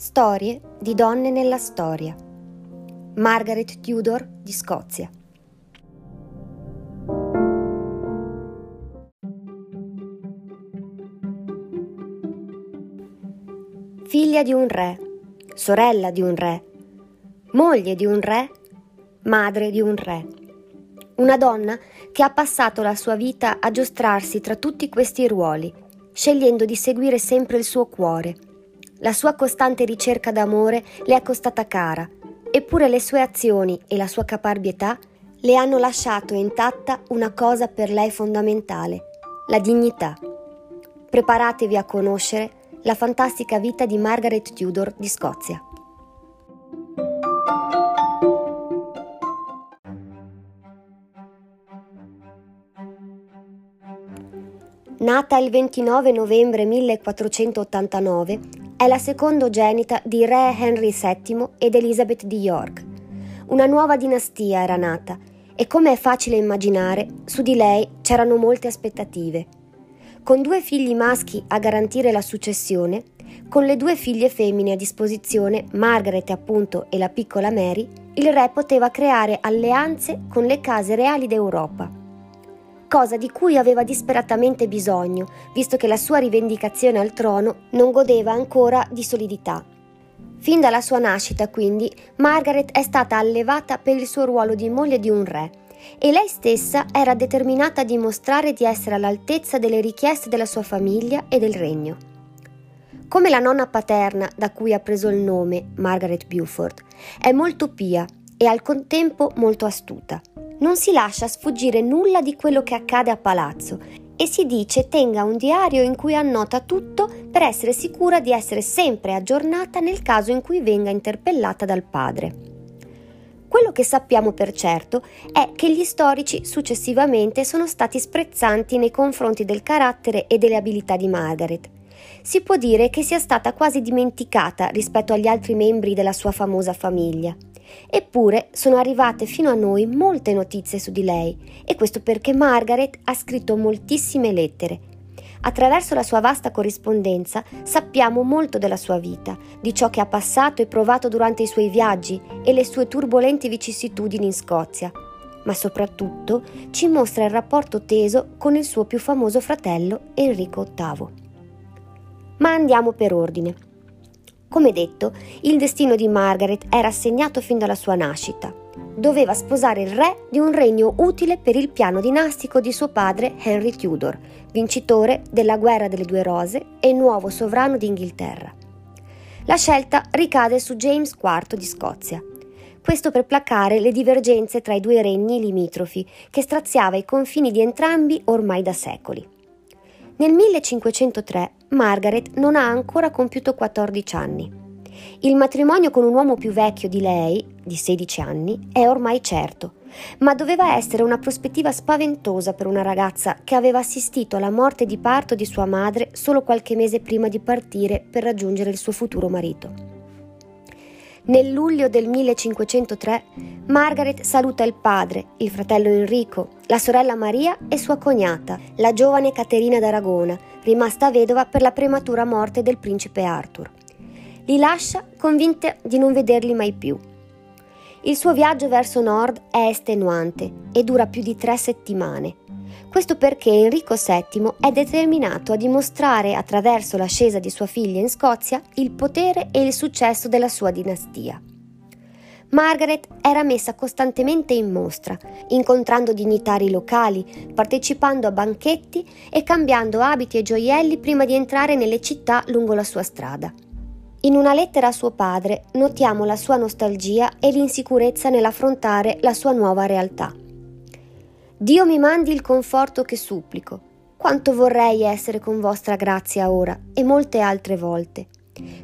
Storie di donne nella storia. Margaret Tudor di Scozia. Figlia di un re, sorella di un re, moglie di un re, madre di un re. Una donna che ha passato la sua vita a giostrarsi tra tutti questi ruoli, scegliendo di seguire sempre il suo cuore la sua costante ricerca d'amore le è costata cara, eppure le sue azioni e la sua caparbietà le hanno lasciato intatta una cosa per lei fondamentale, la dignità. Preparatevi a conoscere la fantastica vita di Margaret Tudor di Scozia. Nata il 29 novembre 1489, è la secondogenita di re Henry VII ed Elizabeth di York. Una nuova dinastia era nata e come è facile immaginare, su di lei c'erano molte aspettative. Con due figli maschi a garantire la successione, con le due figlie femmine a disposizione, Margaret appunto e la piccola Mary, il re poteva creare alleanze con le case reali d'Europa cosa di cui aveva disperatamente bisogno, visto che la sua rivendicazione al trono non godeva ancora di solidità. Fin dalla sua nascita, quindi, Margaret è stata allevata per il suo ruolo di moglie di un re e lei stessa era determinata a dimostrare di essere all'altezza delle richieste della sua famiglia e del regno. Come la nonna paterna da cui ha preso il nome, Margaret Beaufort, è molto pia e al contempo molto astuta non si lascia sfuggire nulla di quello che accade a palazzo e si dice tenga un diario in cui annota tutto per essere sicura di essere sempre aggiornata nel caso in cui venga interpellata dal padre. Quello che sappiamo per certo è che gli storici successivamente sono stati sprezzanti nei confronti del carattere e delle abilità di Margaret. Si può dire che sia stata quasi dimenticata rispetto agli altri membri della sua famosa famiglia. Eppure sono arrivate fino a noi molte notizie su di lei e questo perché Margaret ha scritto moltissime lettere. Attraverso la sua vasta corrispondenza sappiamo molto della sua vita, di ciò che ha passato e provato durante i suoi viaggi e le sue turbolenti vicissitudini in Scozia, ma soprattutto ci mostra il rapporto teso con il suo più famoso fratello Enrico VIII. Ma andiamo per ordine. Come detto, il destino di Margaret era assegnato fin dalla sua nascita. Doveva sposare il re di un regno utile per il piano dinastico di suo padre Henry Tudor, vincitore della guerra delle due rose e nuovo sovrano d'Inghilterra. La scelta ricade su James IV di Scozia. Questo per placare le divergenze tra i due regni limitrofi che straziava i confini di entrambi ormai da secoli. Nel 1503 Margaret non ha ancora compiuto 14 anni. Il matrimonio con un uomo più vecchio di lei, di 16 anni, è ormai certo, ma doveva essere una prospettiva spaventosa per una ragazza che aveva assistito alla morte di parto di sua madre solo qualche mese prima di partire per raggiungere il suo futuro marito. Nel luglio del 1503 Margaret saluta il padre, il fratello Enrico, la sorella Maria e sua cognata, la giovane Caterina d'Aragona, rimasta vedova per la prematura morte del principe Arthur. Li lascia convinta di non vederli mai più. Il suo viaggio verso nord è estenuante e dura più di tre settimane. Questo perché Enrico VII è determinato a dimostrare attraverso l'ascesa di sua figlia in Scozia il potere e il successo della sua dinastia. Margaret era messa costantemente in mostra, incontrando dignitari locali, partecipando a banchetti e cambiando abiti e gioielli prima di entrare nelle città lungo la sua strada. In una lettera a suo padre notiamo la sua nostalgia e l'insicurezza nell'affrontare la sua nuova realtà. Dio mi mandi il conforto che supplico. Quanto vorrei essere con vostra grazia ora e molte altre volte.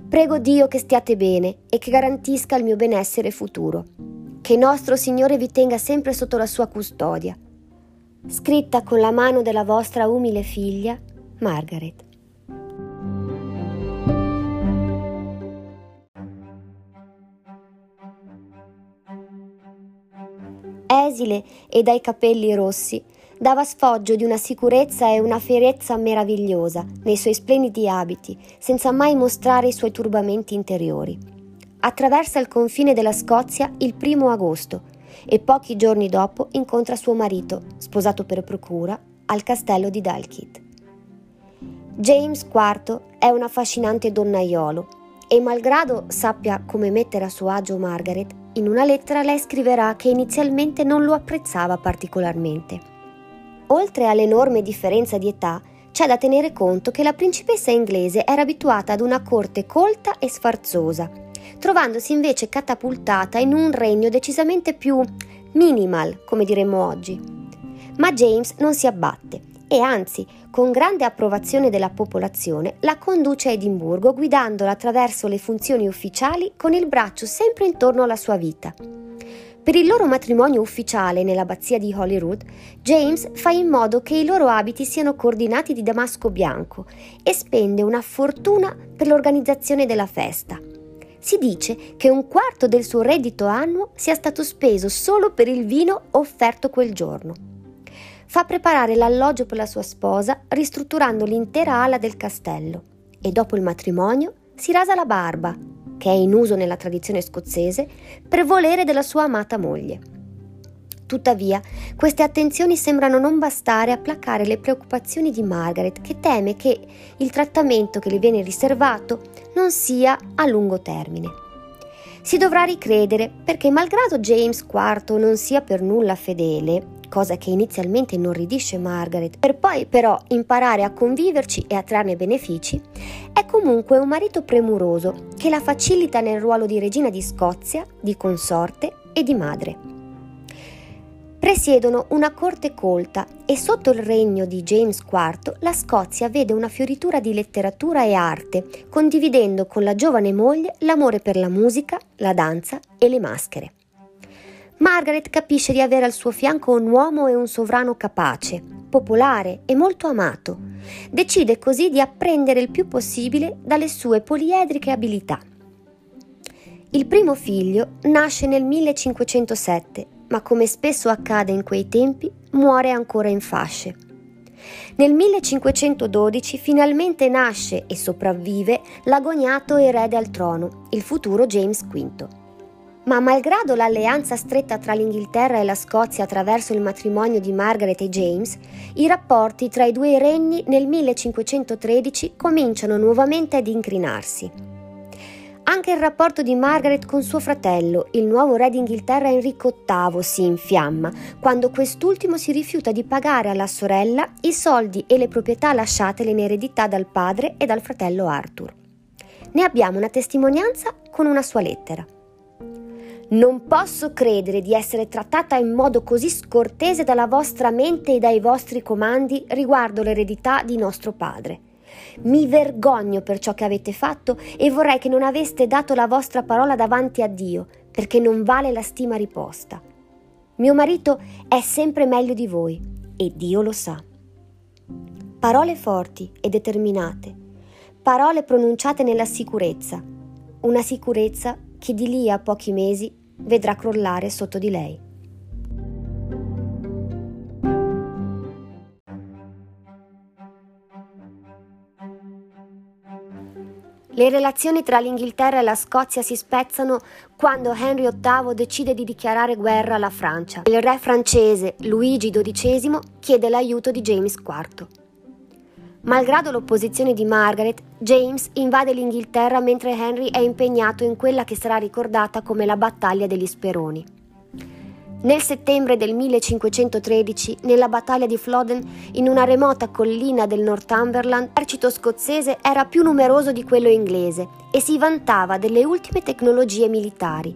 Prego Dio che stiate bene e che garantisca il mio benessere futuro. Che nostro Signore vi tenga sempre sotto la sua custodia. Scritta con la mano della vostra umile figlia, Margaret. Esile e dai capelli rossi, dava sfoggio di una sicurezza e una fierezza meravigliosa nei suoi splendidi abiti, senza mai mostrare i suoi turbamenti interiori. Attraversa il confine della Scozia il primo agosto e pochi giorni dopo incontra suo marito, sposato per procura, al castello di Dalkeith. James IV è un affascinante donnaiolo e malgrado sappia come mettere a suo agio Margaret, in una lettera lei scriverà che inizialmente non lo apprezzava particolarmente. Oltre all'enorme differenza di età, c'è da tenere conto che la principessa inglese era abituata ad una corte colta e sfarzosa, trovandosi invece catapultata in un regno decisamente più minimal, come diremmo oggi. Ma James non si abbatte e anzi, con grande approvazione della popolazione, la conduce a Edimburgo guidandola attraverso le funzioni ufficiali con il braccio sempre intorno alla sua vita. Per il loro matrimonio ufficiale nell'abbazia di Holyrood, James fa in modo che i loro abiti siano coordinati di damasco bianco e spende una fortuna per l'organizzazione della festa. Si dice che un quarto del suo reddito annuo sia stato speso solo per il vino offerto quel giorno. Fa preparare l'alloggio per la sua sposa ristrutturando l'intera ala del castello e dopo il matrimonio si rasa la barba, che è in uso nella tradizione scozzese, per volere della sua amata moglie. Tuttavia, queste attenzioni sembrano non bastare a placare le preoccupazioni di Margaret, che teme che il trattamento che le viene riservato non sia a lungo termine. Si dovrà ricredere perché, malgrado James IV non sia per nulla fedele, cosa che inizialmente inorridisce Margaret, per poi però imparare a conviverci e a trarne benefici, è comunque un marito premuroso che la facilita nel ruolo di regina di Scozia, di consorte e di madre presiedono una corte colta e sotto il regno di James IV la Scozia vede una fioritura di letteratura e arte, condividendo con la giovane moglie l'amore per la musica, la danza e le maschere. Margaret capisce di avere al suo fianco un uomo e un sovrano capace, popolare e molto amato. Decide così di apprendere il più possibile dalle sue poliedriche abilità. Il primo figlio nasce nel 1507 ma come spesso accade in quei tempi, muore ancora in fasce. Nel 1512 finalmente nasce e sopravvive l'agognato erede al trono, il futuro James V. Ma malgrado l'alleanza stretta tra l'Inghilterra e la Scozia attraverso il matrimonio di Margaret e James, i rapporti tra i due regni nel 1513 cominciano nuovamente ad incrinarsi. Anche il rapporto di Margaret con suo fratello, il nuovo re d'Inghilterra Enrico VIII, si infiamma quando quest'ultimo si rifiuta di pagare alla sorella i soldi e le proprietà lasciatele in eredità dal padre e dal fratello Arthur. Ne abbiamo una testimonianza con una sua lettera. Non posso credere di essere trattata in modo così scortese dalla vostra mente e dai vostri comandi riguardo l'eredità di nostro padre. Mi vergogno per ciò che avete fatto e vorrei che non aveste dato la vostra parola davanti a Dio, perché non vale la stima riposta. Mio marito è sempre meglio di voi e Dio lo sa. Parole forti e determinate, parole pronunciate nella sicurezza, una sicurezza che di lì a pochi mesi vedrà crollare sotto di lei. Le relazioni tra l'Inghilterra e la Scozia si spezzano quando Henry VIII decide di dichiarare guerra alla Francia. Il re francese Luigi XII chiede l'aiuto di James IV. Malgrado l'opposizione di Margaret, James invade l'Inghilterra mentre Henry è impegnato in quella che sarà ricordata come la battaglia degli Speroni. Nel settembre del 1513, nella battaglia di Flodden, in una remota collina del Northumberland, l'esercito scozzese era più numeroso di quello inglese e si vantava delle ultime tecnologie militari.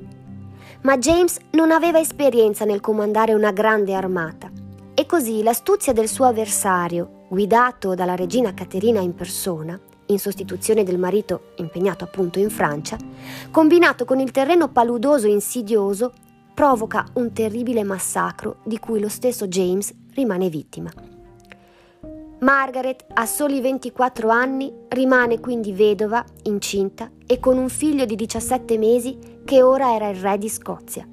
Ma James non aveva esperienza nel comandare una grande armata e così l'astuzia del suo avversario, guidato dalla regina Caterina in persona, in sostituzione del marito impegnato appunto in Francia, combinato con il terreno paludoso e insidioso, provoca un terribile massacro di cui lo stesso James rimane vittima. Margaret, a soli 24 anni, rimane quindi vedova, incinta e con un figlio di 17 mesi che ora era il re di Scozia.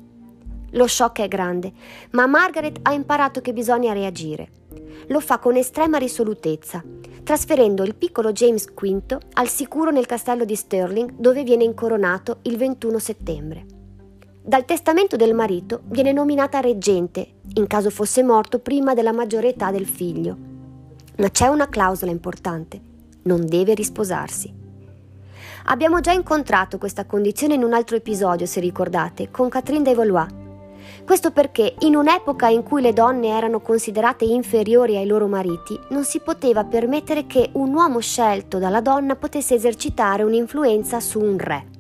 Lo shock è grande, ma Margaret ha imparato che bisogna reagire lo fa con estrema risolutezza, trasferendo il piccolo James V al sicuro nel castello di Stirling dove viene incoronato il 21 settembre. Dal testamento del marito viene nominata reggente, in caso fosse morto prima della maggiore età del figlio. Ma c'è una clausola importante, non deve risposarsi. Abbiamo già incontrato questa condizione in un altro episodio, se ricordate, con Catherine de Valois, questo perché in un'epoca in cui le donne erano considerate inferiori ai loro mariti, non si poteva permettere che un uomo scelto dalla donna potesse esercitare un'influenza su un re.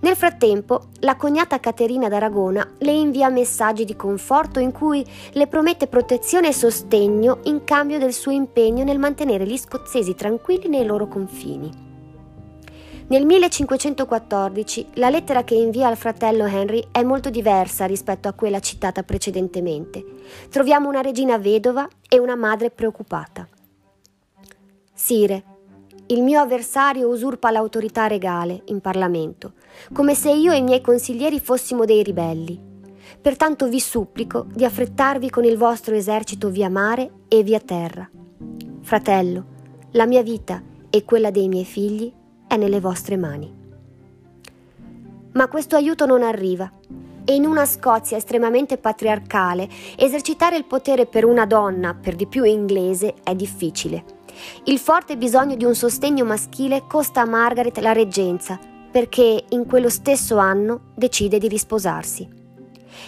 Nel frattempo, la cognata Caterina d'Aragona le invia messaggi di conforto in cui le promette protezione e sostegno in cambio del suo impegno nel mantenere gli scozzesi tranquilli nei loro confini. Nel 1514 la lettera che invia al fratello Henry è molto diversa rispetto a quella citata precedentemente. Troviamo una regina vedova e una madre preoccupata. Sire, il mio avversario usurpa l'autorità regale in Parlamento, come se io e i miei consiglieri fossimo dei ribelli. Pertanto vi supplico di affrettarvi con il vostro esercito via mare e via terra. Fratello, la mia vita e quella dei miei figli è nelle vostre mani. Ma questo aiuto non arriva e in una Scozia estremamente patriarcale esercitare il potere per una donna, per di più inglese, è difficile. Il forte bisogno di un sostegno maschile costa a Margaret la reggenza, perché in quello stesso anno decide di risposarsi.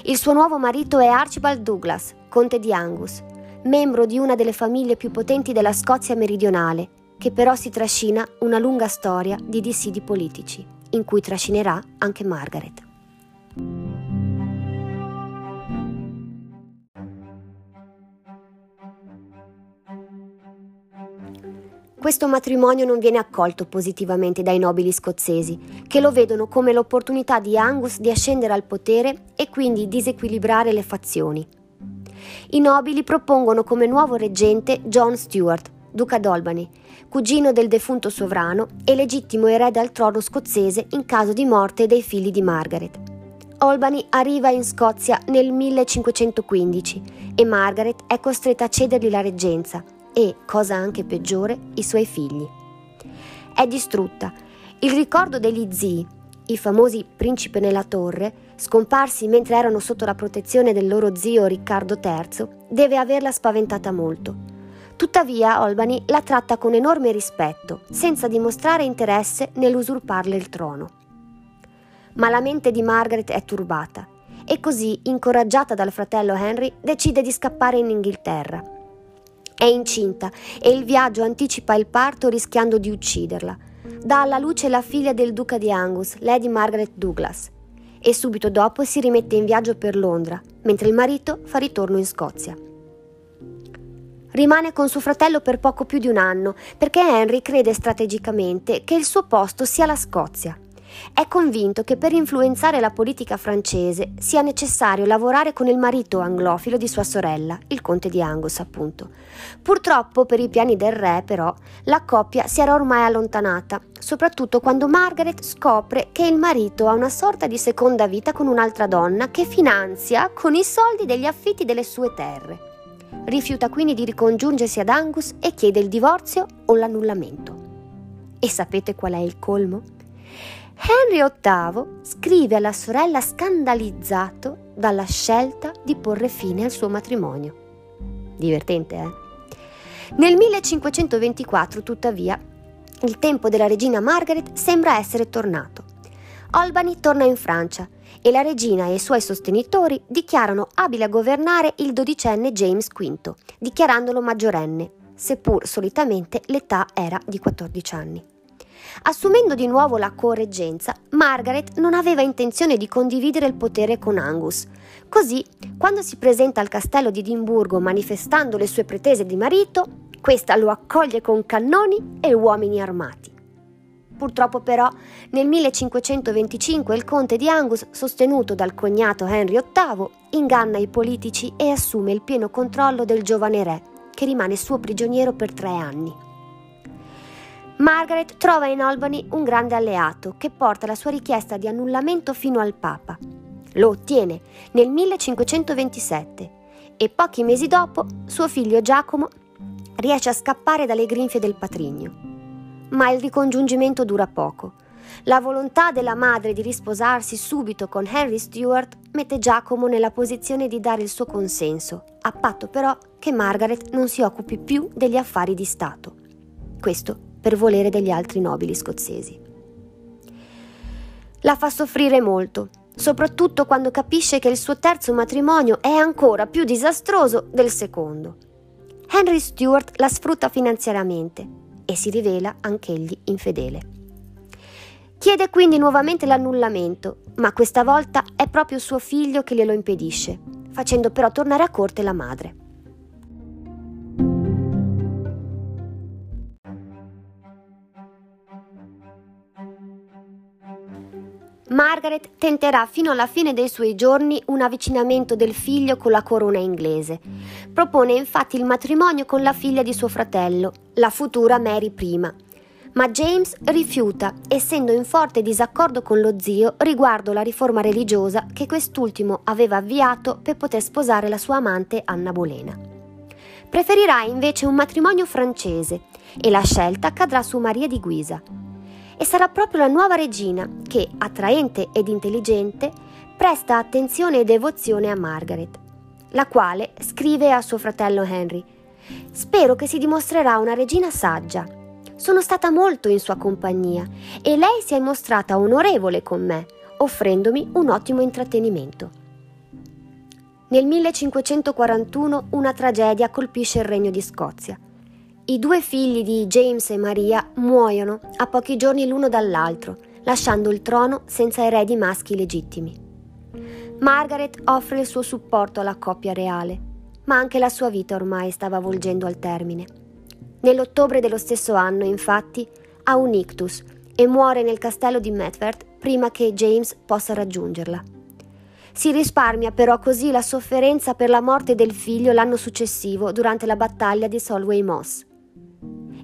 Il suo nuovo marito è Archibald Douglas, conte di Angus, membro di una delle famiglie più potenti della Scozia meridionale che però si trascina una lunga storia di dissidi politici, in cui trascinerà anche Margaret. Questo matrimonio non viene accolto positivamente dai nobili scozzesi, che lo vedono come l'opportunità di Angus di ascendere al potere e quindi disequilibrare le fazioni. I nobili propongono come nuovo reggente John Stuart, duca d'Albany, cugino del defunto sovrano e legittimo erede al trono scozzese in caso di morte dei figli di Margaret. Albany arriva in Scozia nel 1515 e Margaret è costretta a cedergli la reggenza e, cosa anche peggiore, i suoi figli. È distrutta. Il ricordo degli zii, i famosi principe nella torre, scomparsi mentre erano sotto la protezione del loro zio Riccardo III, deve averla spaventata molto. Tuttavia Albany la tratta con enorme rispetto, senza dimostrare interesse nell'usurparle il trono. Ma la mente di Margaret è turbata e così, incoraggiata dal fratello Henry, decide di scappare in Inghilterra. È incinta e il viaggio anticipa il parto rischiando di ucciderla. Dà alla luce la figlia del duca di Angus, Lady Margaret Douglas, e subito dopo si rimette in viaggio per Londra, mentre il marito fa ritorno in Scozia. Rimane con suo fratello per poco più di un anno perché Henry crede strategicamente che il suo posto sia la Scozia. È convinto che per influenzare la politica francese sia necessario lavorare con il marito anglofilo di sua sorella, il conte di Angus, appunto. Purtroppo, per i piani del re, però, la coppia si era ormai allontanata, soprattutto quando Margaret scopre che il marito ha una sorta di seconda vita con un'altra donna che finanzia con i soldi degli affitti delle sue terre. Rifiuta quindi di ricongiungersi ad Angus e chiede il divorzio o l'annullamento. E sapete qual è il colmo? Henry VIII scrive alla sorella scandalizzato dalla scelta di porre fine al suo matrimonio. Divertente, eh? Nel 1524, tuttavia, il tempo della regina Margaret sembra essere tornato. Albany torna in Francia e la regina e i suoi sostenitori dichiarano abile a governare il dodicenne James V, dichiarandolo maggiorenne, seppur solitamente l'età era di 14 anni. Assumendo di nuovo la correggenza, Margaret non aveva intenzione di condividere il potere con Angus. Così, quando si presenta al castello di Edimburgo manifestando le sue pretese di marito, questa lo accoglie con cannoni e uomini armati. Purtroppo però nel 1525 il conte di Angus, sostenuto dal cognato Henry VIII, inganna i politici e assume il pieno controllo del giovane re, che rimane suo prigioniero per tre anni. Margaret trova in Albany un grande alleato che porta la sua richiesta di annullamento fino al Papa. Lo ottiene nel 1527 e pochi mesi dopo suo figlio Giacomo riesce a scappare dalle grinfie del patrigno. Ma il ricongiungimento dura poco. La volontà della madre di risposarsi subito con Henry Stewart mette Giacomo nella posizione di dare il suo consenso, a patto però che Margaret non si occupi più degli affari di Stato. Questo per volere degli altri nobili scozzesi. La fa soffrire molto soprattutto quando capisce che il suo terzo matrimonio è ancora più disastroso del secondo. Henry Stewart la sfrutta finanziariamente e si rivela anch'egli infedele. Chiede quindi nuovamente l'annullamento, ma questa volta è proprio suo figlio che glielo impedisce, facendo però tornare a corte la madre. Margaret tenterà fino alla fine dei suoi giorni un avvicinamento del figlio con la corona inglese. Propone infatti il matrimonio con la figlia di suo fratello, la futura Mary I. Ma James rifiuta, essendo in forte disaccordo con lo zio riguardo la riforma religiosa che quest'ultimo aveva avviato per poter sposare la sua amante Anna Bolena. Preferirà invece un matrimonio francese e la scelta cadrà su Maria di Guisa e sarà proprio la nuova regina che, attraente ed intelligente, presta attenzione e devozione a Margaret, la quale scrive a suo fratello Henry Spero che si dimostrerà una regina saggia. Sono stata molto in sua compagnia e lei si è mostrata onorevole con me, offrendomi un ottimo intrattenimento. Nel 1541 una tragedia colpisce il regno di Scozia. I due figli di James e Maria muoiono a pochi giorni l'uno dall'altro, lasciando il trono senza eredi maschi legittimi. Margaret offre il suo supporto alla coppia reale, ma anche la sua vita ormai stava volgendo al termine. Nell'ottobre dello stesso anno, infatti, ha un ictus e muore nel castello di Medford prima che James possa raggiungerla. Si risparmia però così la sofferenza per la morte del figlio l'anno successivo durante la battaglia di Solway Moss.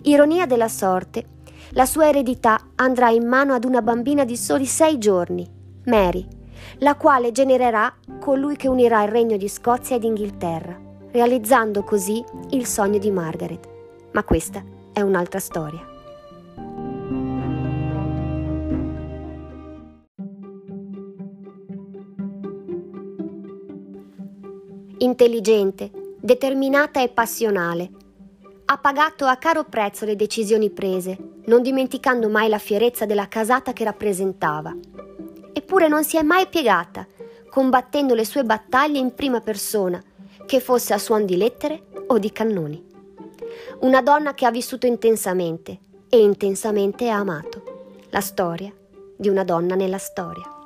Ironia della sorte, la sua eredità andrà in mano ad una bambina di soli sei giorni, Mary, la quale genererà colui che unirà il regno di Scozia ed Inghilterra, realizzando così il sogno di Margaret. Ma questa è un'altra storia. Intelligente, determinata e passionale, ha pagato a caro prezzo le decisioni prese, non dimenticando mai la fierezza della casata che rappresentava. Eppure non si è mai piegata, combattendo le sue battaglie in prima persona, che fosse a suon di lettere o di cannoni. Una donna che ha vissuto intensamente e intensamente ha amato. La storia di una donna nella storia.